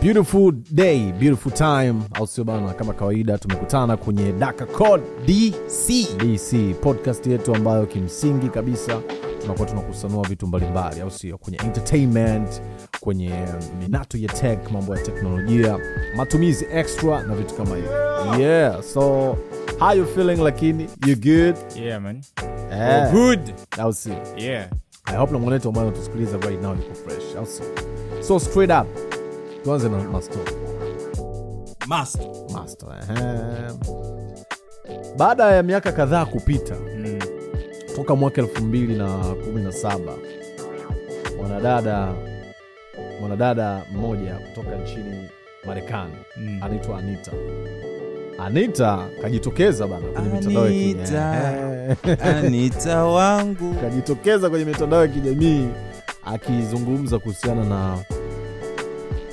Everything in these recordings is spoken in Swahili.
beautiful day beautiful time. Au sio bana kama kawaida tumekutana kwenye daka code dc dc podcast yetu ambayo kimsingi kabisa tunakuwa tunakusanua vitu mbalimbali. Au sio? Kwenye entertainment kwenye minato ya tech mambo ya teknolojia matumizi extra na vitu kama hivyo. Yeah so how you feeling lakini? You good? Yeah, man. yeah. Good. au sio? Yeah. I hope na mwanetu ambayo natusikiliza right now yuko fresh. Au sio? So straight up tuanze na masto masto masto ehe. baada ya miaka kadhaa kupita Mm. toka mwaka elfu mbili na kumi na saba mwanadada mwanadada mmoja kutoka nchini marekani Mm. anaitwa anita anita kajitokeza bana kwenye mitandao ya kijamii. Anita wangu kajitokeza kwenye mitandao ya kijamii akizungumza kuhusiana na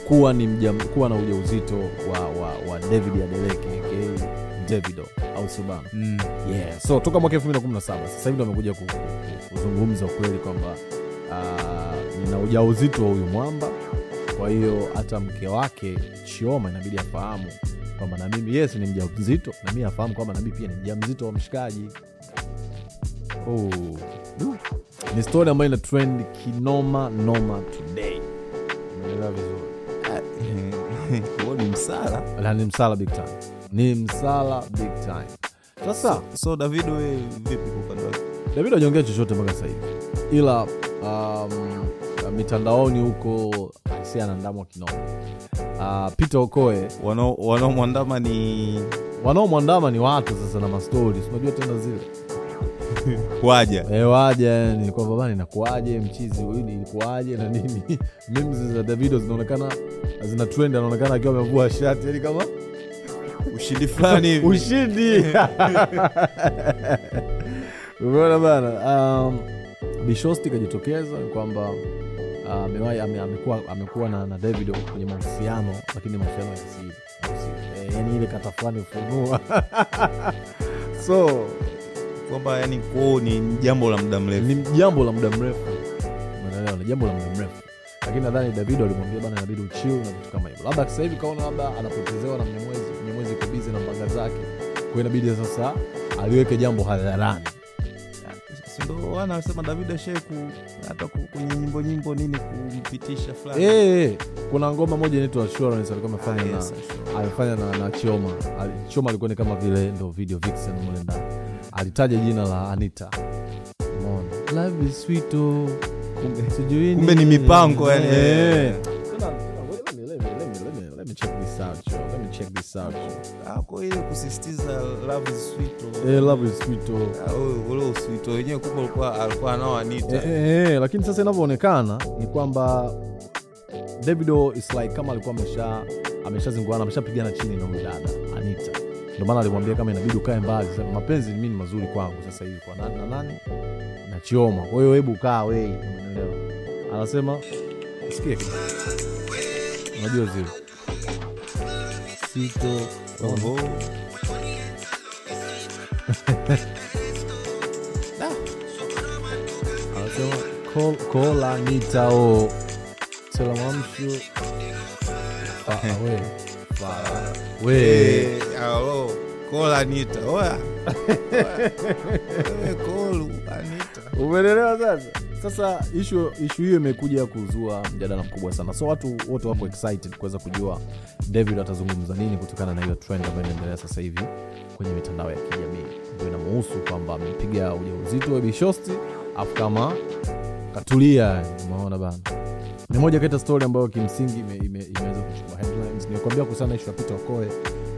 kuwa ni mjam, kuwa na ujauzito wa, wa, wa david adeleke aka davido au sio bana Mm. yeah. so toka mwaka 2017 sasa hivi ndo amekuja ku- ku- kuzungumza ukweli kwamba uh, nina ujauzito wa huyu mwamba kwa hiyo hata mke wake chioma inabidi afahamu kwamba na mimi yes ni mja mzito na mimi afahamu kwamba na mimi pia ni mja mzito wa mshikaji oh. ni story ambayo ina trend kinoma noma today msala. Na ni msala big time. Ni msala big time. Sasa so davido we vipi kwa upande wake david ajaongea chochote mpaka sasa hivi. Ila um, mitandaoni huko si anaandamwa kinoma. Uh, pite okoe wanaomwandama ni wanaomwandama ni watu sasa na mastori. Unajua tena zile waja e, waja yani kwamba bana inakuaje mchizi huyu ilikuaje na nini? Memes za davido zinaonekana zina trend anaonekana akiwa amevua shati yani kama ushindi fulani hivi. Ushindi! Umeona bana um, bishosti kajitokeza kwamba uh, amewahi- ame- amekuwa amekuwa na, na david kwenye mahusiano lakini mahusiano ya siri e, yani ile kata fulani ufunua so kwamba yani kwao ni jambo la muda mrefu. Ni jambo la muda mrefu. Unaelewa, ni jambo la muda mrefu. Lakini nadhani davido alimwambia bana inabidi uchil na vitu kama hivyo. Labda sasa hivi kaona labda anapotezewa na mnyamwezi mnyamwezi iko bizi na mbanga zake. Kwa inabidi sasa aliweke jambo hadharani. Sindo wana wanasema davido ashai hata kwenye nyimbo nyimbo nini kumpitisha fulani. Eh, kuna ngoma moja inaitwa assurance alikuwa amefanya Ah, na yes, amefanya na, na chioma chioma alikuwa ni kama vile ndo video vixen mule ndani alitaja jina la anita Umeona? Love is sweet, oh. Sijui Kumbe ni mipango, yani. Eh. Tena- tena, let me- let me- let me- let me- let me check this out, yo. Let me check this out, yo. Ah, ile kusisitiza love is sweet oh. Eh, love is sweet, oh. Ah, ule- ule wenyewe kumbe alikuwa alikuwa anao anita Eh, eh, eh, lakini sasa inavyoonekana ni kwamba davido is like kama alikuwa amesha ameshazinguana ameshapigana chini na huyu dada anita ndio maana alimwambia kama inabidi ukae mbali. Sasa mapenzi mimi ni mazuri kwangu sasa hivi kwa nani na nani? Na chioma. Kwa hiyo hebu kaa wei umeelewa? Anasema sikia kitu. unajua zile. Sito Oho. anasema "Call- call anita. O selamamshu far away Eh, call Anita. Oya. Wewe call Anita. umeelewa sasa? Sasa ishu ishu hiyo imekuja kuzua mjadala mkubwa sana. So watu wote wako excited kuweza kujua david atazungumza nini kutokana na hiyo trend ambayo inaendelea sasa hivi kwenye mitandao ya kijamii. Ambayo inamuhusu kwamba amepiga ujauzito wa bishosti afu kama katulia. Umeona bana? Ni moja kati ya stori ambayo kimsingi ime, ime, kuchukua headlines nimekuambia kuhusiana na ishu ya peter okoe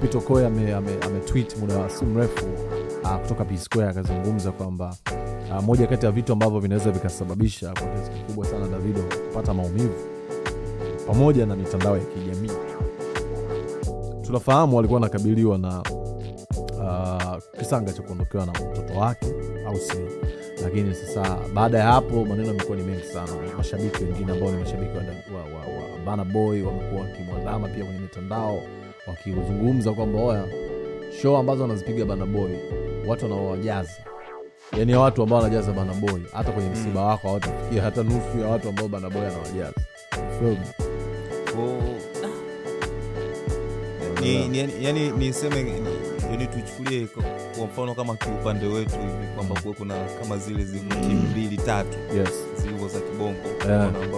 peter okoe ametweet ame, ame muda si mrefu uh, kutoka P akazungumza kwamba uh, moja kati ya vitu ambavyo vinaweza vikasababisha kwa kiasi kikubwa sana davido kupata maumivu pamoja na mitandao ya kijamii. Tunafahamu alikuwa anakabiliwa na uh, kisanga cha kuondokewa na mtoto wake au sio? Lakini sasa baada ya hapo maneno yamekuwa ni mengi sana. Mashabiki wengine ambao ni mashabiki wa, wa, wa, wa bana boy wamekuwa wakimwandama pia kwenye mitandao wakizungumza kwamba oya show ambazo wanazipiga bana boy watu wanaowajaza yani watu ambao wanajaza bana boy hata kwenye msiba wako hawatafikia hata nusu ya watu ambao bana boy anawajaza. Ni, yani niseme ni- yani tuchukulie kwa- mfano kama kiupande wetu hivi kwamba kuwe kuna kama zile zi mbili tatu yes. zilivyo za kibongo Yeah. yeah.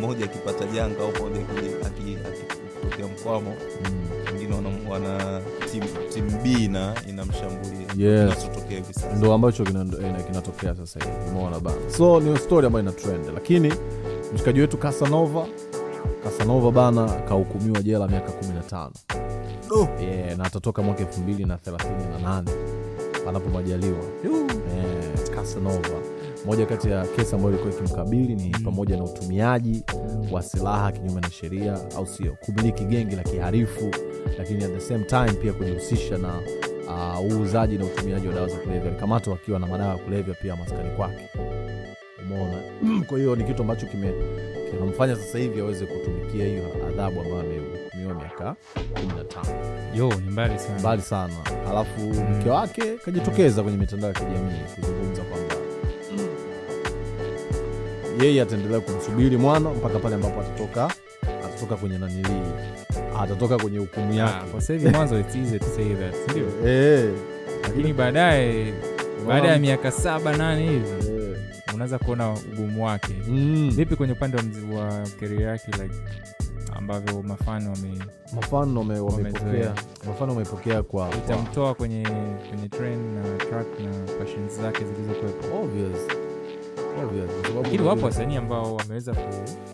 Mmoja akipata janga au mmoja akitokea mkwamo mm. wengine wana, timu b na inamshambulia. Yes. kinachotokea hivi sasa. Ndo ambacho eh, kinatokea sasa hivi. Umeona bana so ni story ambayo ina trend. Lakini mshikaji wetu casanova casanova bana kahukumiwa jela miaka 15 oh. yeah, na atatoka mwaka 238 panapo majaliwa. Yeah, casanova moja kati ya kesi ambayo ilikuwa ikimkabili ni pamoja na utumiaji wa silaha kinyume na sheria au sio? Kumiliki gengi la kiharifu lakini at the same time pia kujihusisha na uh, uuzaji na utumiaji wa dawa za kulevya. Alikamatwa akiwa na madawa ya kulevya pia maskani kwake. Umeona? Kwa hiyo ni kitu ambacho kinamfanya sasa hivi aweze kutumikia hiyo adhabu ambayo amehukumiwa miaka 15 yo ni mbali sana. Mbali sana. Alafu mke wake kajitokeza kwenye mitandao ya kijamii kuzungumza kwamba yeye ataendelea kumsubiri mwana mpaka pale ambapo atatoka atatoka kwenye nanilii atatoka kwenye hukumu Ah, yake kwa sasa hivi mwanzo it's easy to say that sindio? Eh, lakini baadaye baada ya miaka saba nane hivi yeah. unaweza kuona ugumu wake. Mm. kwenye upande wa, keria yake like ambavyo mafano wame mafano wame- wamepokea. mafano wamepokea kwa, kwa itamtoa kwenye kwenye train na track na passions zake zilizokuwepo. Obvious. kwa lakini wapo wasanii ambao wameweza ku,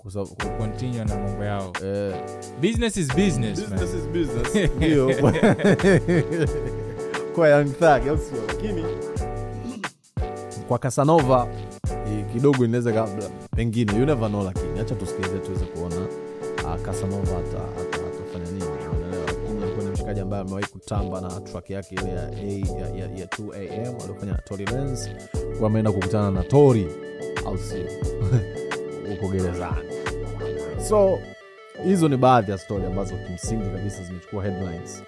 kwa sababu- ku continue na mambo yao. Eh, business is business, business is business. Kwa young thug au sio? Lakini kwa casanova kidogo inaweza kabla pengine you never know lakini acha tusikilize tuweze kuona uh, casanova ata, ambaye amewahi kutamba na track yake ile ya, ya, ya, ya 2 am aliofanya na tori lens ameenda kukutana na tori au sio huko gerezani. So hizo ni baadhi ya stori ambazo kimsingi kabisa zimechukua headlines.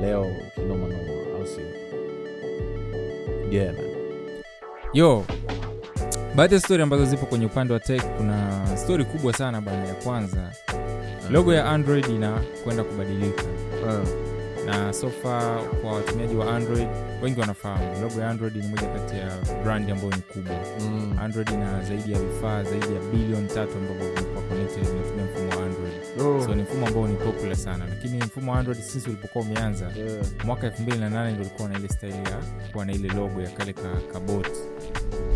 Leo kinomanoma, au sio yeah, man. yo baadhi ya stori ambazo zipo kwenye upande wa tech kuna stori kubwa sana bana ya kwanza. Logo ya android inakwenda kubadilika. Uh, na sofa kwa watumiaji wa android wengi wanafahamu logo ya android ni moja kati ya brand ambayo ni kubwa. Mm, android ina zaidi ya vifaa zaidi ya bilioni tatu ambavyo vimekuwa connected vinatumia mfumo wa android. Oh, so ni mfumo ambao ni popular sana. Lakini mfumo wa android since ulipokuwa umeanza yeah. mwaka 2008 ndo ulikuwa na ile style ya kuwa na ile logo ya kale ka, ka bot.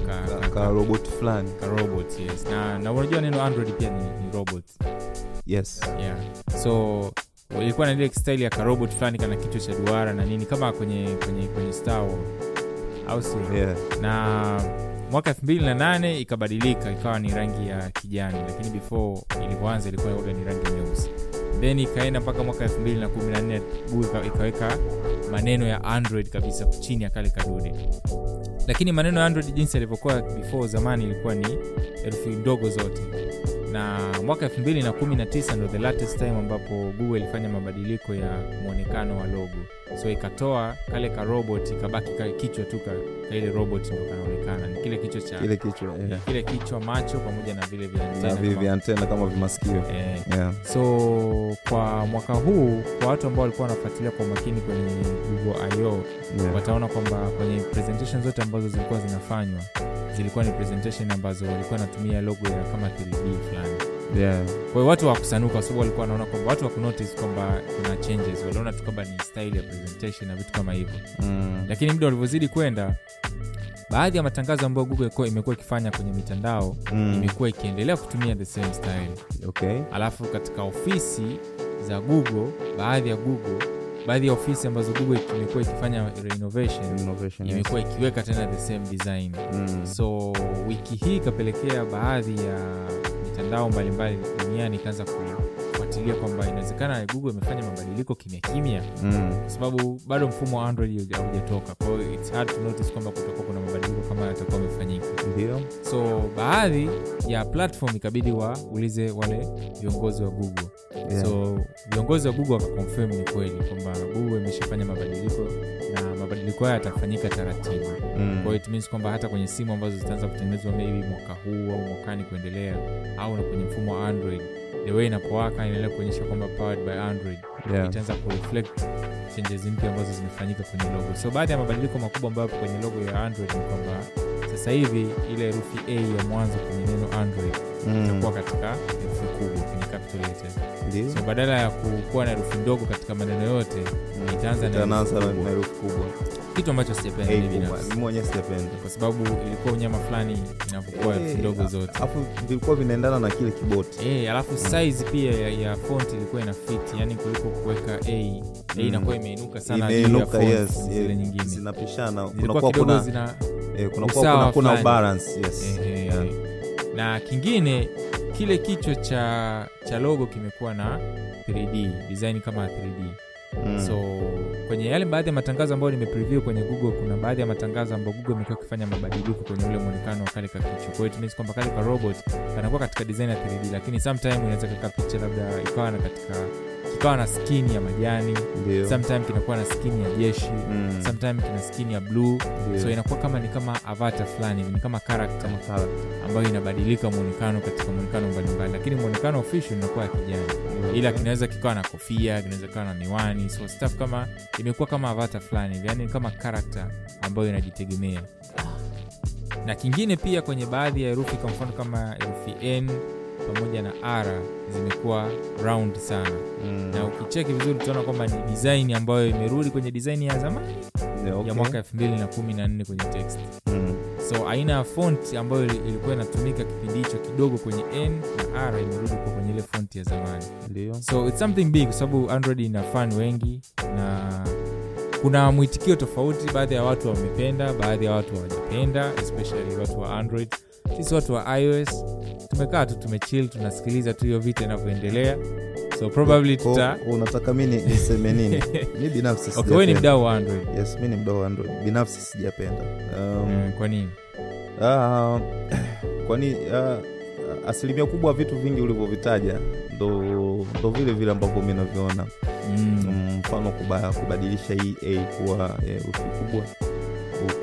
Ka, ka, ka, ka robot fulani. ka robot yes. Na, na unajua neno android pia ni, ni robot. Yes. Yeah. So ilikuwa na ile style ya karobot fulani kana kichwa cha duara na nini kama kwenye kwenye kwenye star Wars. au sio yeah. na mwaka 2008 ikabadilika ikawa ni rangi ya kijani lakini before ilivyoanza ilikuwa ni rangi nyeusi then ikaenda mpaka mwaka 2014 google ika- ikaweka maneno ya android kabisa chini ya kale kadude lakini maneno ya android jinsi yalivyokuwa before zamani ilikuwa ni herufi ndogo zote na mwaka 2019 ndo the latest time ambapo google ilifanya mabadiliko ya mwonekano wa logo so ikatoa kale ka robot ikabaki ka kichwa tu ka, ile robot ndo kanaonekana ni kile kichwa cha kile kichwa yeah. yeah. kile kichwa macho pamoja na vile vya antena kama- vimasikio eh, yeah. so kwa mwaka huu kwa watu ambao walikuwa wanafuatilia kwa makini kwenye google io Yeah. wataona kwamba kwenye presentation zote ambazo zilikuwa zinafanywa zilikuwa ni presentation ambazo walikuwa natumia logo ya kama 3d fulani Yeah. kwa hiyo watu wakusanuka sababu walikuwa wanaona kwamba watu wakunotice kwamba kuna changes waliona tu kwamba ni style ya presentation na vitu kama hivyo Mm. lakini muda walivyozidi kwenda baadhi ya matangazo ambayo google imekuwa ikifanya kwenye mitandao Mm. imekuwa ikiendelea kutumia the same style okay alafu katika ofisi za google baadhi ya google baadhi ya ofisi ambazo google imekuwa ikifanya renovation imekuwa yes. ikiweka tena the same design Mm. so wiki hii ikapelekea baadhi ya mitandao mbalimbali duniani ikaanza kufuatilia kwamba inawezekana google imefanya mabadiliko kimya kimya Mm. kwa sababu bado mfumo wa android hauja- haujatoka kwa hiyo it's hard to notice kwamba kutakuwa kuna mabadiliko kama yatakuwa amefanyika ndio so baadhi ya platform ikabidi waulize wale viongozi wa google Yeah. so viongozi wa google wakakonfirm ni kweli kwamba google imeshafanya mabadiliko na mabadiliko haya yatafanyika taratibu Mm. kwa hiyo it means kwamba hata kwenye simu ambazo zitaanza kutengenezwa maybe mwaka huu au mwakani kuendelea au na kwenye mfumo wa android the way inapowaka inaendelea kuonyesha kwamba powered by android Yeah. itaanza kureflect changes mpya ambazo zimefanyika kwenye logo so baadhi ya mabadiliko makubwa ambayo kwenye logo ya android ni kwamba sasa hivi ile herufi a ya mwanzo kwenye neno android Mm. itakuwa katika herufi kubwa kwenye capital so badala ya kukuwa na herufi ndogo katika maneno yote mm. Itaanza na herufi kubwa. kitu ambacho sijapenda kwa sababu ilikuwa unyama fulani inavyokuwa Eh, ndogo zote. alafu vilikuwa vinaendana na kile kiboti. Hey, alafu size pia ya, ya font ilikuwa ina fit yani kuliko kuweka a. Mm. inakuwa imeinuka sana imeinuka yes eh, nyingine. Zinapishana. Kunakuwa kuna zina eh, kunakuwa kuna kuna balance yes. Eh, eh, Yeah. na kingine kile kichwa cha cha logo kimekuwa na 3d design kama 3d Mm. so kwenye yale baadhi ya matangazo ambayo nimepreview kwenye google kuna baadhi ya matangazo ambayo google imekuwa ikifanya mabadiliko kwenye ule mwonekano wa kale ka kichwa. Kwa hiyo kwamba kale ka robot kanakuwa katika design ya 3d lakini sometime inaweza kaka picha labda ikawa na katika kikawa na skin ya majani. Ndio. sometime kinakuwa na skin ya jeshi. Mm. sometime kina skin ya bluu so inakuwa kama ni kama avata fulani ni kama karakta ambayo inabadilika mwonekano katika mwonekano mbalimbali. Lakini mwonekano official inakuwa ya kijani. Ila kinaweza kikawa na kofia kinaweza kikawa na miwani. So stuff kama imekuwa kama avata fulani. Yani kama karakta ambayo inajitegemea. Na kingine pia kwenye baadhi ya herufi kwa mfano kama herufi n pamoja na r zimekuwa round sana Mm. na ukicheki vizuri utaona kwamba ni design ambayo imerudi kwenye design ya zamani Yeah, okay. ya mwaka 214 kwenye text Mm. so aina ya font ambayo ilikuwa inatumika kipindi hicho kidogo kwenye n na r imerudi kwa kwenye ile font ya zamani so its something big kwa sababu android ina fan wengi na kuna mwitikio tofauti baadhi ya watu wamependa baadhi ya watu hawajapenda especially watu wa android sisi watu wa ios tumekaa tu tumechill tunasikiliza tu hiyo vita inavyoendelea. So probably tuta unataka mi niseme nini? Mi binafsi okay we ni mdau wa android. Yes mi ni mdao wa android. Binafsi sijapenda. Um, mm, kwa nini? Ah, kwani ah, asilimia kubwa vitu vingi ulivyovitaja ndo, ndo vile vile ambavyo mi navyoona mm. Mm, mfano kubadilisha ea a kuwa herufi kubwa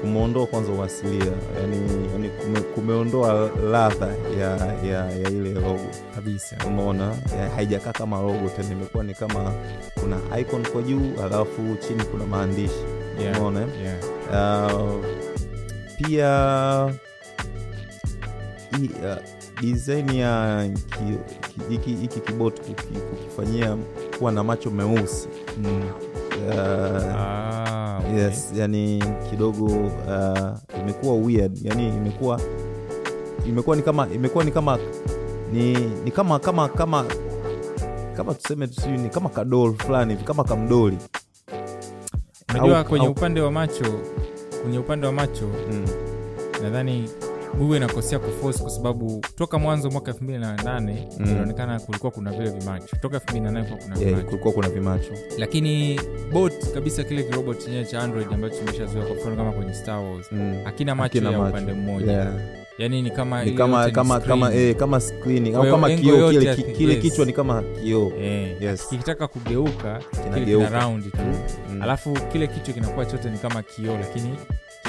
kumeondoa kwanza uasilia yani, yani kume, kumeondoa ladha ya, ya, ya ile logo kabisa umeona haijakaa kama logo tena imekuwa ni kama kuna icon kwa juu alafu chini kuna maandishi yeah. umeona eh? yeah. Uh, pia hii, uh, design ya ki- ki- hiki hiki kukifanyia kuwa na macho meusi Mm. Ah, okay. yes yani kidogo uh, imekuwa weird yani imekuwa imekuwa ni kama imekuwa ni kama ni, ni kama kama kama kama tuseme sijui ni kama kadol fulani hivi kama kamdoli unajua kwenye au- upande wa macho kwenye upande wa macho mm. nadhani google inakosea kuforce kwa sababu toka mwanzo mwaka 2008 Mm. inaonekana kulikuwa kuna vile vimacho toka 2008 kulikuwa kuna yeah, vimacho kulikuwa kuna vimacho lakini bot kabisa kile kirobot chenyewe cha android ambacho tumeshazoea kwa mfano kama kwenye star wars mm. akina macho Hakina ya upande mmoja yeah. yani ni kama ni kama ni kama kama eh, kama screen au kama kioo kile, kile yes. kichwa ni kama kioo Eh, Yes. kikitaka kugeuka kile kina round tu Mm. alafu kile kichwa kinakuwa chote ni kama kioo lakini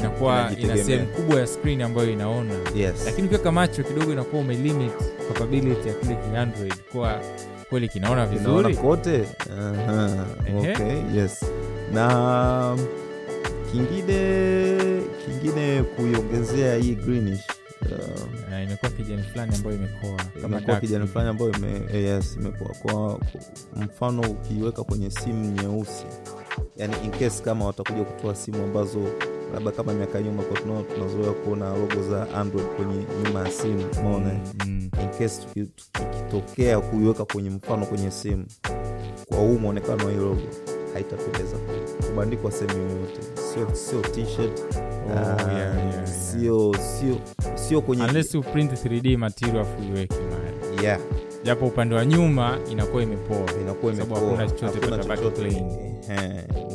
kinakuwa ina sehemu kubwa ya screen ambayo inaona. Yes. lakini ukiweka macho kidogo inakuwa umelimit capability ya kile kiandroid kuwa kweli kinaona vizuri. Kote. Uh-huh. okay, yes. Na kingine kingine kuiongezea hii greenish uh, imekuwa kijani fulani ambayo imekoa. Imekuwa kijani fulani ambayo ime, yes, imekoa kwa mfano ukiiweka kwenye simu nyeusi. Yani in case kama watakuja kutoa simu ambazo labda kama miaka nyuma kwa tunazoea kuona logo za android kwenye nyuma ya simu umeona? Mm, mm. in case tuki- tukitokea kuiweka kwenye mfano kwenye simu kwa huu mwonekano wa hii logo haitapendeza. Kubandikwa sehemu yoyote. Sio sio t-shirt Oh, ah, yeah, yeah, yeah. sio sio sio kwenye unless you print 3d material afu iweke mahali. Yeah, japo upande wa nyuma inakuwa imepoa inakuwa imepoa. hakuna chochote patabaki plain.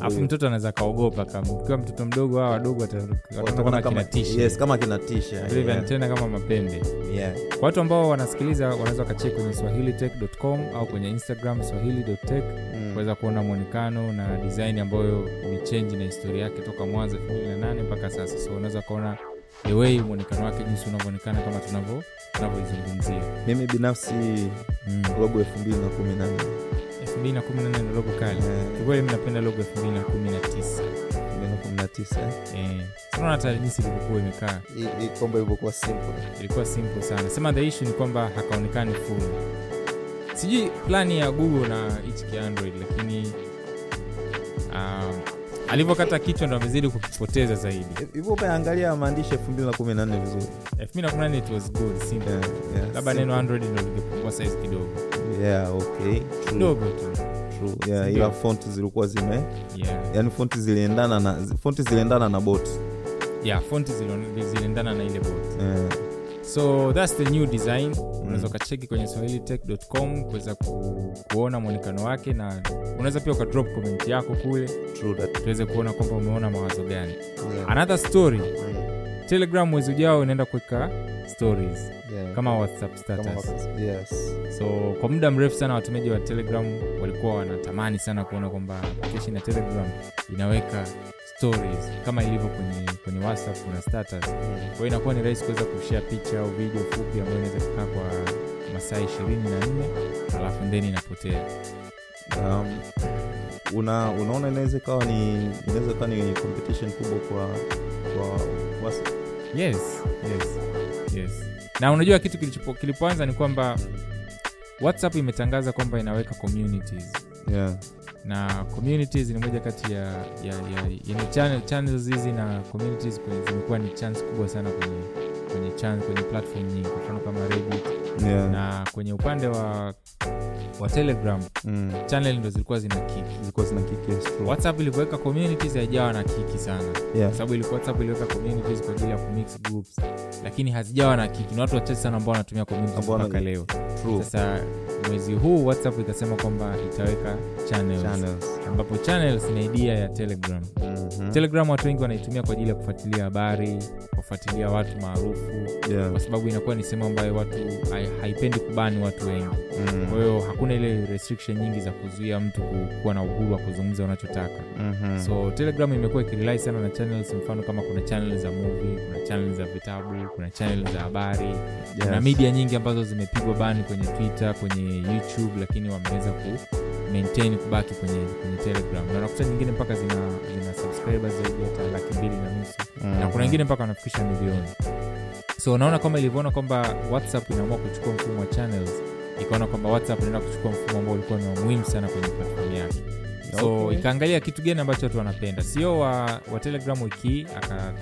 Alafu mtoto anaweza kaogopa kama ukiwa mtoto mdogo au wadogo wataona kama kinatisha yes, kama kinatisha vile vya yeah, kama mapembe yeah. kwa watu ambao wanasikiliza wanaweza wakacheki kwenye swahilitech.com au kwenye instagram swahili.tech Mm. kuweza kuona mwonekano na design ambayo imechenji na historia yake toka mwanzo 2008 mpaka sasa so unaweza ukaona the way mwonekano wake jinsi unavyoonekana kama tunavyo tunavyoizungumzia mimi binafsi mm. logo elfu mbili na kumi na nne. 2014 ndo logo kali. Eh. kikweli mi napenda logo elfu mbili na kumi na tisa. Jinsi ilivyokuwa imekaa. Ilivyokuwa simple. Ilikuwa simple sana. Sema the issue ni kwamba hakaonekani full. Sijui plani ya google na hichi kiandroid lakini um, alivyokata kichwa ndo amezidi kukipoteza zaidi. Hivyo umeangalia maandishi 2014 vizuri? 2018 it was good simple Yeah, yeah, labda neno android ndo lingepungua size kidogo. Yeah okay. Kidogo tu. True. Yeah, ila font zilikuwa zime yeah. yani fonti ziliendana na fonti ziliendana na bot. Yeah fonti ziliendana na ile bot. Yeah. So thats the new design. Unaweza ukacheki kwenye swahilitech.com kuweza ku, kuona mwonekano wake na unaweza pia ukadrop comment yako kule. Tuweze kuona kwamba umeona mawazo gani. Yeah. another story. Yeah. telegram mwezi ujao inaenda kuweka stories. Yeah. kama whatsapp status. Kama, yes. So kwa muda mrefu sana watumiaji wa telegram walikuwa wanatamani sana kuona kwamba application ya telegram inaweka stories kama ilivyo kwenye, kwenye whatsapp kuna status kwa hiyo inakuwa ni rahisi kuweza kushea picha au video fupi ambayo inaweza kukaa kwa masaa ishirini na nne alafu ndeni inapotea um, una unaona inaweza ikawa ni inaweza ikawa ni competition kubwa kwa kwa WhatsApp. yes yes yes na unajua kitu kilipoanza ni kwamba whatsapp imetangaza kwamba inaweka communities yeah. Na communities ni moja kati ya, ya, ya ya channel, channels hizi na communities zimekuwa ni chance kubwa sana kwenye kwenye chan, kwenye platform nyingi. Kwa mfano kama reddit Yeah. na kwenye upande wa wa telegram Mm. channel ndo zilikuwa zina kiki zilikuwa zina kiki yes, true. whatsapp ilivyoweka communities haijawa na kiki sana Yeah. sababu ilikuwa whatsapp iliweka communities kwa ajili ya kumix groups lakini hazijawa na kiki ni watu wachache sana ambao wanatumia communities mpaka leo True. sasa mwezi huu whatsapp ikasema kwamba itaweka channels, Channels. ambapo channels ni idea ya telegram Mhm. telegram watu wengi wanaitumia kwa ajili ya kufuatilia habari kufuatilia watu maarufu Yeah. kwa sababu inakuwa ni sehemu ambayo watu haipendi kubani watu wengi Mm. kwa hiyo hakuna ile restriction nyingi za kuzuia mtu kuwa na uhuru wa kuzungumza unachotaka Mhm. so telegram imekuwa ikirilai sana na channels mfano kama kuna channel za movie kuna channel za vitabu kuna channel za habari kuna Yes. media nyingi ambazo zimepigwa bani kwenye twitter kwenye youtube lakini wameweza ku maintain kubaki kwenye, kwenye telegram na unakuta nyingine mpaka zina, zina subscribers zaidi hata laki mbili na nusu na kuna Mhm. wengine mpaka wanafikisha milioni so unaona kwamba ilivyoona kwamba whatsapp inaamua kuchukua mfumo wa channels ikaona kwamba whatsapp inaenda kuchukua mfumo ambao ulikuwa ni muhimu sana kwenye platform yake so Okay. ikaangalia kitu gani ambacho watu wanapenda sio wa, wa telegram wiki hii aka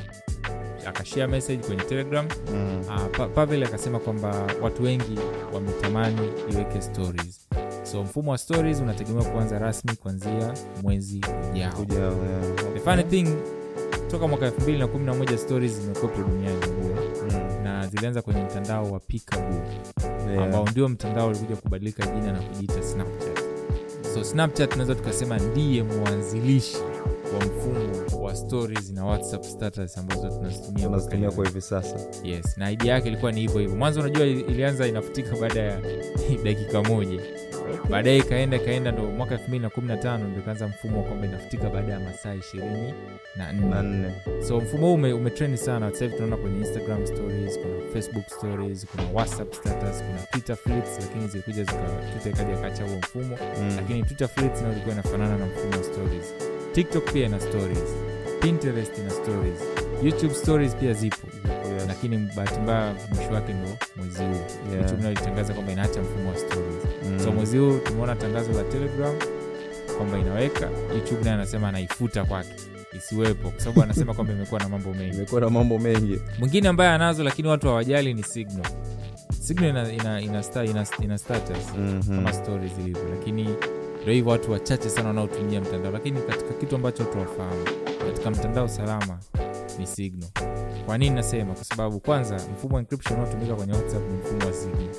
akashare message kwenye telegram Mm. uh, pa, pavel akasema kwamba watu wengi wametamani iweke stories so mfumo wa stories unategemewa kuanza rasmi kuanzia mwezi ujao yeah, yeah. the funny thing toka mwaka 211 stories zimekuwepo duniani Mm. Na zilianza kwenye mtandao wa Peekaboo Yeah. ambao ndio mtandao ulikuja kubadilika jina na kujiita snapchat. So snapchat tunaweza tukasema ndiye mwanzilishi wa mfumo wa stories na whatsapp status ambazo tunazitumia kwa hivi sasa. Yes na idea yake ilikuwa ni hivyo hivyo. Mwanzo unajua ilianza inafutika baada ya dakika moja baadaye ikaenda ikaenda ndo mwaka 215 ndo ikaanza mfumo wa kwamba inafutika baada ya masaa ishirini na nne. So mfumo huu ume, umetrend sana. Sasa hivi tunaona kwenye instagram stories kuna facebook stories kuna whatsapp status kuna twitter flips lakini zilikuja zikatuta twitter ikaja ikacha huo mfumo. Mm. lakini twitter flips nayo ilikuwa inafanana na mfumo wa stories. Tiktok pia ina stories. Pinterest ina stories. Youtube stories pia zipo. Lakini bahati mbaya mwisho wake ndo mwezi huu. Yeah. youtube nayo ilitangaza kwamba inaacha mfumo wa stories. Mm. so mwezi huu tumeona tangazo la telegram kwamba inaweka. Youtube naye anasema anaifuta kwake. Isiwepo. Kwa sababu anasema kwamba imekuwa na mambo mengi. Imekuwa na mambo mengi. Mwingine ambaye anazo lakini watu hawajali ni signal. Signal ina, ina, ina, sta, ina, ina status Mhm. kama stories zilivyo. Lakini ndo hivyo watu wachache sana wanaotumia mtandao. Lakini katika kitu ambacho watu wafahamu katika mtandao salama ni signal. Kwa nini nasema? Kwa sababu kwanza mfumo wa encryption unaotumika kwenye whatsapp ni mfumo wa signal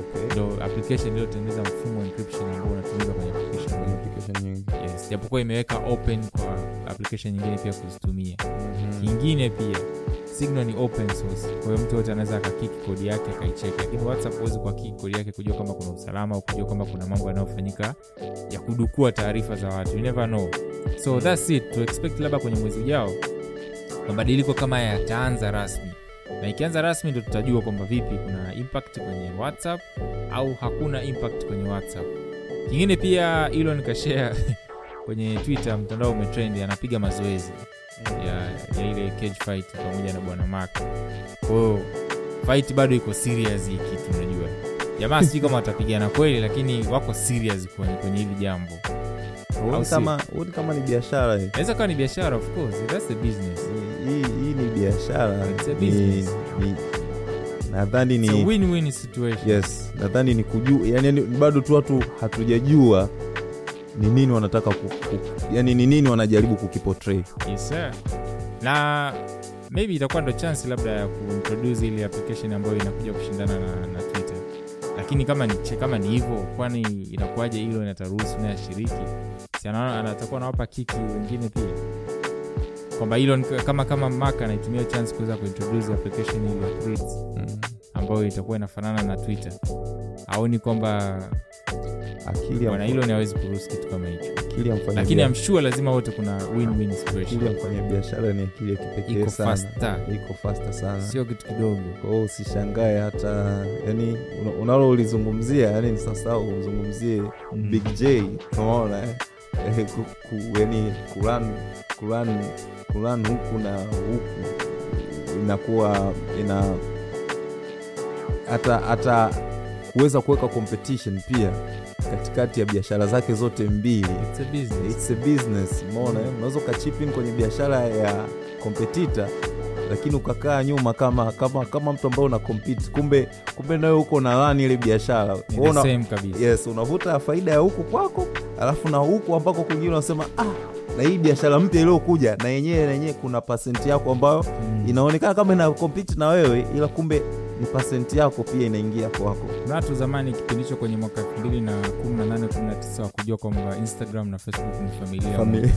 Okay. application iliyotengeneza mfumo wa encryption ambao unatumika kwenye application nyingi. yes japokuwa imeweka open kwa application nyingine pia kuzitumia. Mhm. kingine pia signal ni open source. Kwa hiyo mtu yote anaweza akakiki kodi yake akaicheki. Lakini whatsapp huwezi kuakiki kodi yake kujua kama kuna usalama au kujua kama kuna mambo yanayofanyika ya kudukua taarifa za watu. You never know. So thats it. To expect labda kwenye mwezi ujao mabadiliko kama yataanza rasmi. Na ikianza rasmi ndo tutajua kwamba vipi kuna impact kwenye whatsapp au hakuna impact kwenye whatsapp. Kingine pia ilo nikashea kwenye twitter mtandao umetrend anapiga mazoezi ya, ya ile cage pamoja na bwana mark. Kwahiyo fight bado iko serious hii kitu unajua jamaa sijui kama watapigana kweli lakini wako serious kwenye, kwenye hili jambo. Huoni kama kama ni biashara hii. Inaweza ni biashara of course that's the business. Hii ni biashara. It's a business. nadhani ni win-win situation. Yes nadhani ni kujua yani, bado tu watu hatujajua ni nini wanataka ku, ku, yani ni nini wanajaribu kukiportray yes, sir. na maybe itakuwa ndo chance labda ya kuintroduce ile application ambayo inakuja kushindana na, na lakini kama ni kama ni hivyo kwani inakuwaje hilo inataruhusu naye ashiriki? Si nawapa anatakuwa anawapa kiki wengine pia? Kwamba hilo kama kama mak anaitumia chance kuweza kuintroduce application ya Threads, ambayo itakuwa inafanana na twitter. Aoni kwamba akili ya bwana ni hawezi kuruhusu kitu kama hicho lakini amshua lazima wote kuna win-win situation. Mfanya biashara ni akili ya kipekee iko sana. faster. Iko fasta sana. Sio kitu kidogo. Kwao usishangae hata yani una- unalolizungumzia yani ni sasa uzungumzie Mm. big j. Unaona eh? Eh, ku- ku- yani kuran kuran kuran huku na huku. Inakuwa ina hata hata kuweza kuweka competition pia katikati ya biashara zake zote mbili It's a business. It's a business umeona eh? unaweza ukachipin kwenye biashara ya competitor lakini ukakaa nyuma kama kama kama mtu ambaye una compete kumbe kumbe nawe huko na run ile biashara una- yes unavuta faida ya huku kwako alafu na huku ambako kwingine unasema ah na hii biashara mpya iliyokuja na yenyewe na yenyewe kuna pasenti yako ambayo Mm. inaonekana kama ina compete na wewe ila kumbe ni pasenti yako pia inaingia kwako watu zamani kipindi hicho kwenye mwaka 2018 wakujua kwamba instagram na facebook ni familia Family.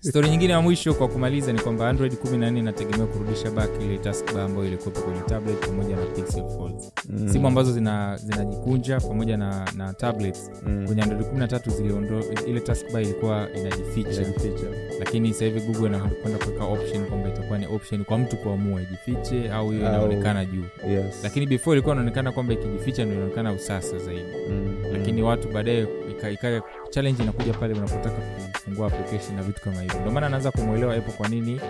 stori nyingine ya mwisho kwa kumaliza ni kwamba android 14 inategemea kurudisha back ile taskbar ambayo ilikuwepo kwenye tablet pamoja na pixel folds Mm. simu ambazo zinajikunja zina- pamoja na, na tablets Mm. kwenye android 13 ziliondo ile taskbar ilikuwa inajificha Inajificha. lakini sasa hivi google inakwenda kuweka option kwamba itakuwa ni option kwa mtu kuamua ijifiche au hiyo inaonekana juu Yes. lakini before ilikuwa inaonekana kwamba ikijificha ndio inaonekana usasa zaidi Mm. lakini watu baadaye ika- ika- challenge inakuja pale unapotaka kufungua application na vitu kama hivyo ndio maana anaanza kumwelewa apple kwa nini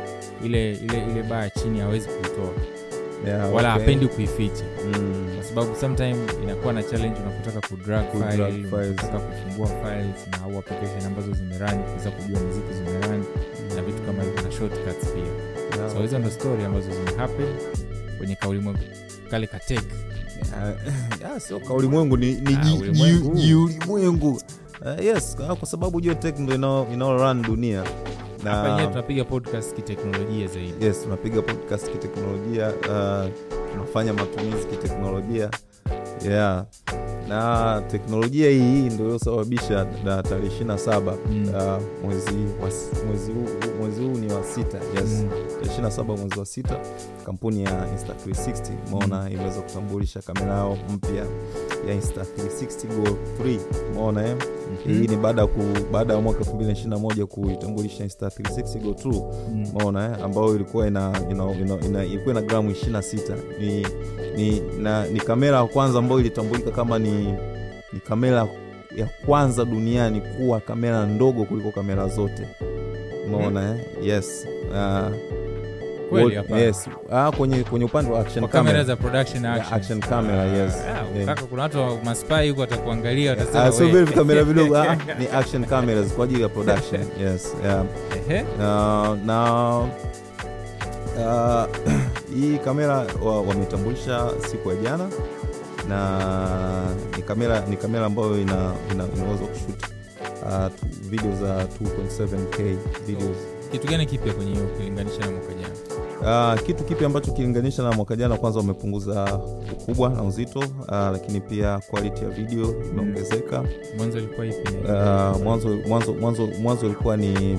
ile ile ile baa ya chini hawezi kuitoa Yeah, wala okay. hapendi kuificha Mm. kwa sababu sometime inakuwa na challenge unapotaka kudrag file kufungua files na au application ambazo zimerani kuweza kujua ni zimerani mm. na vitu kama hivyo na shortcuts pia Yeah, so hizo ndo story ambazo zimehappen kwenye kaulimwengu kale katek Ah, ah, sio kaulimwengu ni, ni Ah, ji- ulimwengu. uh, yes kwa sababu jua tek ndo inao inao dunia. Na tunapiga podcast kiteknolojia zaidi. Yes tunapiga podcast kiteknolojia uh, tunafanya matumizi kiteknolojia. Yeah na teknolojia hii ndo iliyosababisha na tarehe ishirini na saba Mm. uh, mwezi mwezi huu mwezi huu ni wa sita yes Mm. tarehe 27 mwezi wa sita kampuni ya insta360 umeona imeweza kutambulisha kamera yao mpya ya insta360 go 3 umeona eh? hii ni baada ya ku- baada ya mwaka 2021 kuitambulisha insta360 go 2 mm-hmm. eh? ambayo ilikuwa ina, ina, ina, ina, ilikuwa ina gramu 26 ni, ni, na, ni kamera ya kwanza ambayo ilitambulika kama ni, ni kamera ya kwanza duniani kuwa kamera ndogo kuliko kamera zote. Umeona eh? yes. Uh, Kweli yes. Ah, kwenye kwenye upande wa action kamera camera. za production action. action camera, yes. Ah, Yeah. kaka kuna watu wa maspai huko watakuangalia watasema Ah, sio we. vile kamera vidogo ah, ni action cameras kwa ajili ya production yes yeah. Ehe. na ah, hii kamera wa- wametambulisha siku ya jana na ni kamera ni kamera ambayo ina, ina, inaweza kushut uh, video za 2.7k videos kitu gani kipya kwenye hiyo ukilinganisha na mwaka jana Uh, kitu kipi ambacho kilinganisha na mwaka jana kwanza wamepunguza ukubwa na uzito uh, lakini pia quality ya video imeongezeka. Mwanzo ilikuwa ipi? Mwanzo mwanzo ilikuwa ni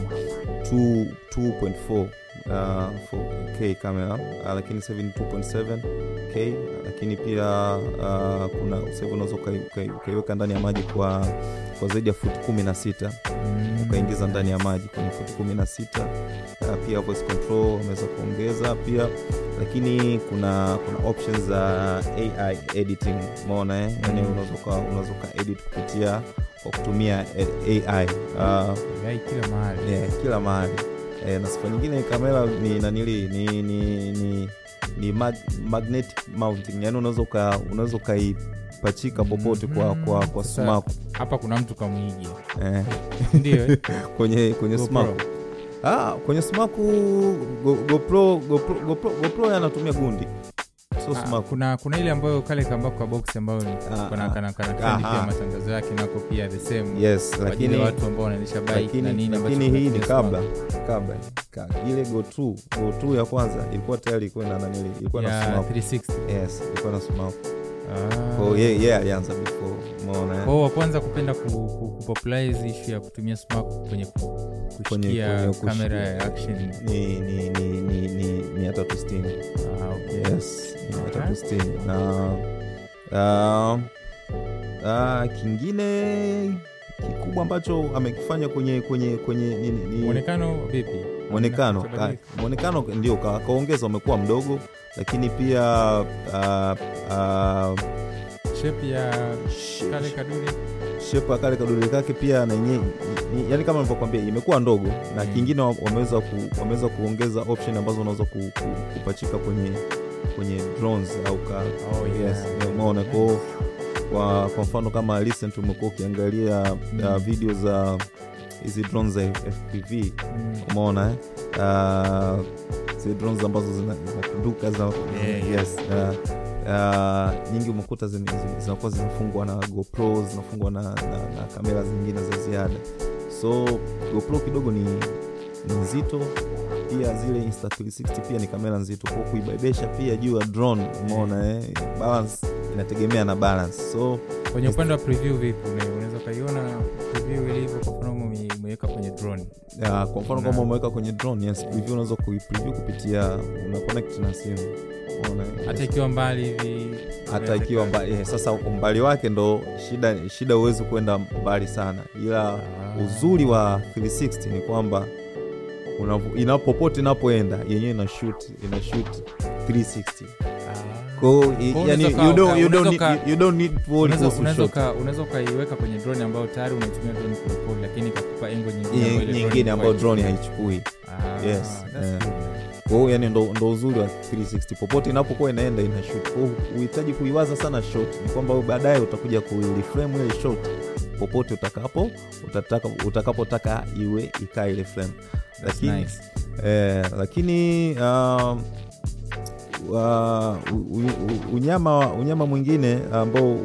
2.4 uh, 4k kamera uh, lakini sasa hivi ni 2.7k lakini pia uh, kuna sasa unaweza ukai- ukai- ukaiweka ndani ya maji kwa kwa zaidi ya futi kumi na sita Mm. ukaingiza ndani ya maji kwenye futi kumi na sita uh, pia voice control wameweza kuongeza pia lakini kuna kuna options za ai editing umeona eh? yani Mm. unaweza uka- edit kupitia kwa kutumia ai uh, AI kila mahali yeah, kila mahali eh, na sifa nyingine kamera ni nanili ni ni ni, ni mag, magnetic mounting. Yani unaweza uka- unaweza ukaipachika popote kwa kwa kwa sumaku hapa kuna mtu kamwigia eh, ndio eh? kwenye kwenye GoPro. sumaku ah, kwenye sumaku Go- GoPro GoPro GoPro, GoPro yanatumia gundi sio Ah, kuna kuna ile ambayo kale kambako ka box ambayo Ah, ah. pia matangazo yake nako pia the same. Yes ya lakini watu ambao wanaendesha bike na nini lakini hii ni kabla kabla. Ile go to go to ya kwanza ilikuwa tayari ilikuwa na ilikuwa na sumaku 360 yes ilikuwa na sumaku Ah. Kwa hiyo yeye yeye alianza before umeona eh? Kwa hiyo wa kwanza kupenda ku, ku, kupopularize ishu ya kutumia smoke kwenye kushikia kamera ya action. Ni ni ni ni ah, okay. yes ni mia tatu na uh, uh, kingine kikubwa ambacho amekifanya kwenye kwenye kwenye ni, mwonekano vipi? Mwonekano mwonekano ndio kaongeza umekuwa mdogo lakini pia uh, uh, shape ya kale kaduri shepu ya kale kaduri kake pia na yenyewe yani kama nilivyokwambia imekuwa ndogo na Mm. kingine wameweza ku, wameweza kuongeza option ambazo unaweza ku, ku, kupachika kwenye kwenye drones au ka, Oh, yeah. yes, umeona kwa, kwa mfano kama recent umekuwa ukiangalia uh, video za hizi drones za fpv Mm. umeona eh? uh, zile drones ambazo zina- zina, Yeah, yes uh, uh, nyingi umekuta zinakuwa zinafungwa na gopro zinafungwa na, na, na kamera zingine za ziada so gopro kidogo ni, ni nzito pia zile insta 360 pia ni kamera nzito kwa kuibebesha pia juu ya drone umeona eh? balance inategemea na balance so kwenye upande wa preview vipi? Unaweza ukaiona preview ilivyo kwa mfano ume- umeweka kwenye drone. Uh, kwa mfano kama umeweka kwenye drone yes preview unaweza kuipreview kupitia una connect na simu. Hata ikiwa mbali hivi hata ikiwa mbali eh, sasa umbali wake ndo shida shida huwezi kwenda mbali sana. Ila Ah. uzuri wa 360 ni kwamba popote inapoenda yenyewe ina shoot ina shoot 360 unaweza ukaiweka kwenye drone ambayo tayari unatumia drone kurekodi lakini ikakupa engo nyingine ambayo drone haichukui. Ah, Yes, yani ndo, ndo uzuri wa 360 popote inapokuwa inaenda ina shoot. Uhitaji kuiwaza sana shot. Ni kwamba baadaye utakuja kureframe ile shot. Popote utakapo utakapotaka iwe ikaa ile frame. Lakini nice. eh, lakini um, wa, u, u, u- unyama unyama mwingine ambao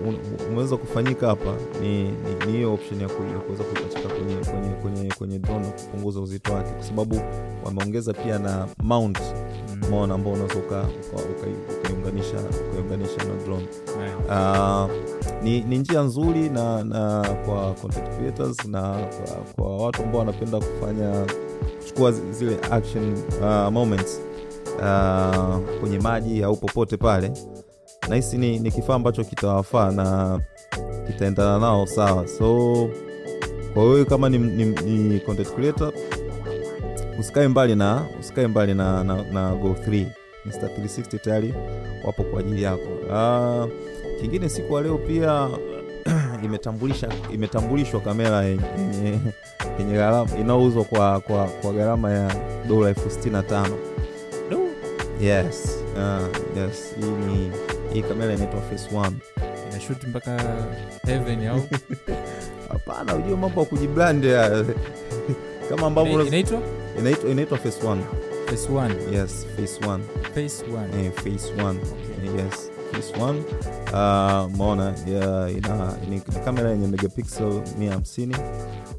umeweza kufanyika hapa ni hiyo option ya kuweza kuipachika kwenye kwenye kwenye kwenye drone kupunguza uzito wake kwa sababu wameongeza pia na mount Mm. mona ambao unaweza uka- uka- uka- ukaiunganisha na drone yeah. uh, ni, ni njia nzuri na, na kwa content creators na kwa, kwa watu ambao wanapenda kufanya kuchukua zi- zile action uh, moments uh, kwenye maji au popote pale nahisi ni, ni kifaa ambacho kitawafaa na kitaendana nao sawa. So kwa wewe kama ni, ni, ni content creator usikae mbali na usikae mbali na, na, na go 3 Insta 360 tayari wapo kwa ajili yako. Uh, kingine siku ya leo pia imetambulisha imetambulishwa kamera yenye gharama inayouzwa kwa, kwa, kwa gharama ya dola elfu sitini na tano yes uh, yes hii ni hii kamera inaitwa face one. Inashut mpaka heaven au? Hapana ujue mambo ya kujibrand kama ambavyo inaitwa? Inaitwa inaitwa face one. Face one. Yes face one. Face one. Eh, face one. Okay. yes face one. Uh, maona yeah, ina ni, ni kamera yenye megapixel 150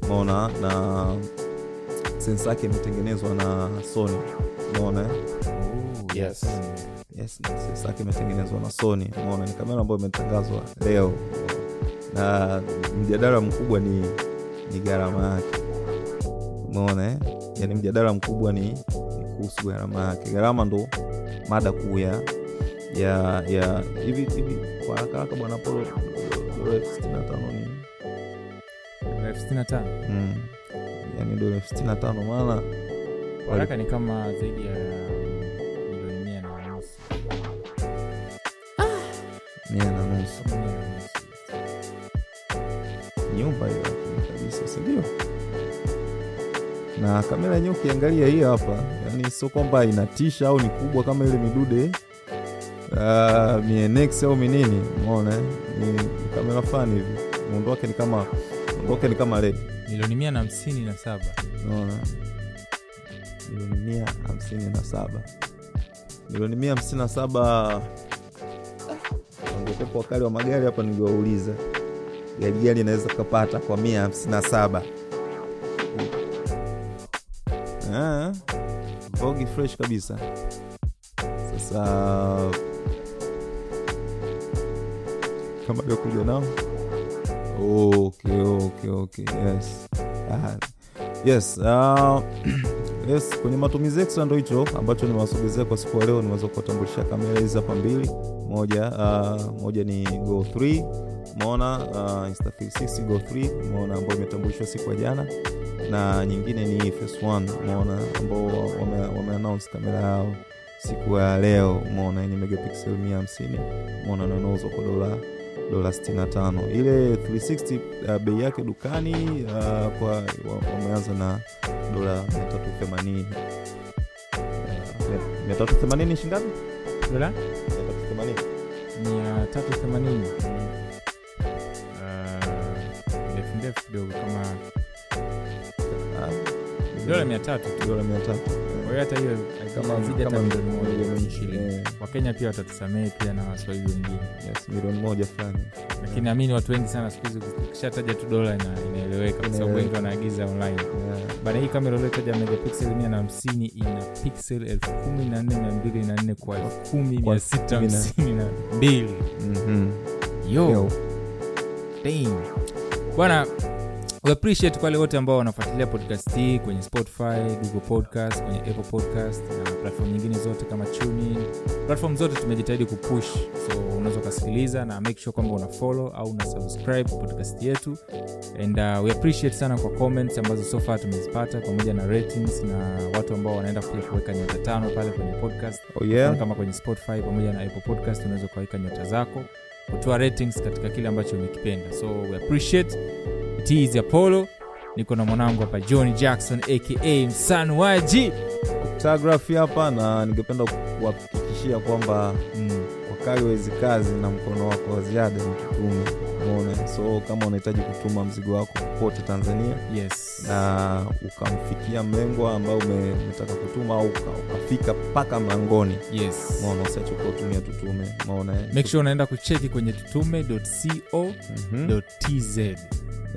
maona na sensa yake imetengenezwa na sony. Maona Yes. yes sensa yake imetengenezwa na sony mona ni kamera ambayo imetangazwa leo na mjadala mkubwa ni ni gharama yake umeona eh? yani mjadala mkubwa ni, ni kuhusu gharama yake gharama ndo mada kuu ya ya ya hivi hivi kwa haraka haraka bwana polo dola elfu sitini na tano ni elfu sitini na tano mm. yani dola elfu sitini na tano maana kwa haraka ni kama zaidi ya mia na nusu. Nyumba hiyo kabisa, kabisa sindio na kamera yenyewe ukiangalia hii hapa yani sio kwamba inatisha au ni kubwa kama ile midude uh, mienex au minini umeona? Ni ni kamera fani hivi. Muundo wake ni kama muundo wake ni kama led milioni mia na hamsini na saba. Unaona? Milioni mia hamsini na saba. Milioni mia hamsini na saba wangekuwepo wakali wa magari hapa niliwauliza. Gari gani inaweza kapata kwa mia hamsini na saba? Ah, vogi fresh kabisa. Sasa kama aliokuja nao? Okay, okay, okay. yes. Ah, yes uh, yes kwenye matumizi extra ndo hicho ambacho nimewasogezea kwa siku ya leo nimeweza kuwatambulisha kamera hizi hapa mbili. Moja uh, moja ni go 3 umeona uh, insta 360 go 3 umeona ambayo imetambulishwa siku ya jana. Na nyingine ni face one umeona ambao wame, wame announce kamera yao siku ya leo umeona yenye megapixel 150 umeona nanauzwa kwa dola dola 65 ile 360 uh, bei yake dukani uh, kwa wameanza na dola 380 uh, 380 shingapi dola? 380 mia tatu ndefu ndefu kidogo kama Ah, dola mia tatu tu. dola 300 kwa hiyo hata hiyo Kama- hata milioni moja nchini wakenya pia watatusamehe pia na waswahili wengine. Yes, milioni moja fulani. Lakini naamini watu wengi sana siku hizi ukishataja tu dola inaeleweka kwa sababu wengi wanaagiza online. Yeah. baada hii kamera uliotaja megapixel mia na hamsini ina pixel elfu kumi na nne mia mbili na nne kwa elfu kumi mia sita hamsini na mbili. Mhm. yo. Yo. Bwana we appreciate wale wote ambao wanafuatilia podcast hii kwenye spotify google podcast kwenye apple podcast na platform nyingine zote kama chuni platform zote tumejitahidi kupush so unaweza ukasikiliza na make sure kwamba una follow au una subscribe podcast yetu. And uh, we appreciate sana kwa comments ambazo sofa tumezipata pamoja na ratings na watu ambao wanaenda pia kuweka nyota tano pale kwenye podcast. Oh, yeah. kama kwenye spotify pamoja na apple podcast unaweza ukaweka nyota zako kutoa ratings katika kile ambacho umekipenda. So we appreciate is apollo niko na mwanangu hapa john jackson aka msanuaji Tagrafi hapa na ningependa kuhakikishia kwamba mm. wakali wa hizi kazi na mkono wako wa ziada ni tutume umeona so kama unahitaji kutuma mzigo wako popote tanzania yes. na ukamfikia mlengwa ambao ume- umetaka kutuma au ukafika mpaka mlangoni. Yes. Mona usiache kuwatumia tutume. Maona make sure unaenda kucheki kwenye tutume.co.tz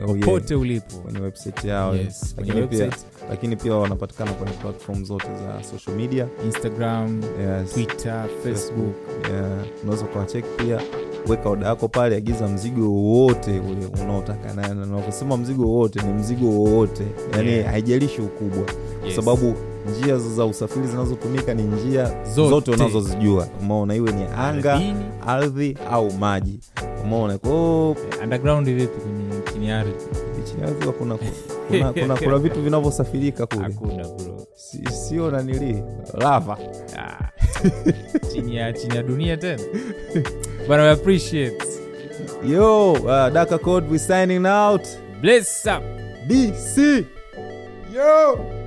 popote ulipo. Kwenye website yao. Yes, lakini, pia, lakini pia wanapatikana kwenye platform zote za social media. Instagram yes. twitter facebook. Yeah, unaweza ukawacheki pia weka oda yako pale agiza mzigo wowote ule unaotaka na na mzigo wowote ni mzigo wowote. Yani Yeah. haijalishi ukubwa. Kwa Yes. sababu njia za usafiri zinazotumika ni njia Zote. zote, unazozijua. Umeona iwe ni anga ardhi au maji. Umeona? Kwao underground vipi chini ya ardhi chini ya ardhi kuna, kuna, kuna, kuna vitu vinavyosafirika kule. Hakuna bro. Sio nanili lava. Ah. chini ya chini ya dunia tena but I appreciate. Yo uh, daka code we signing out. Bless up. Dc yo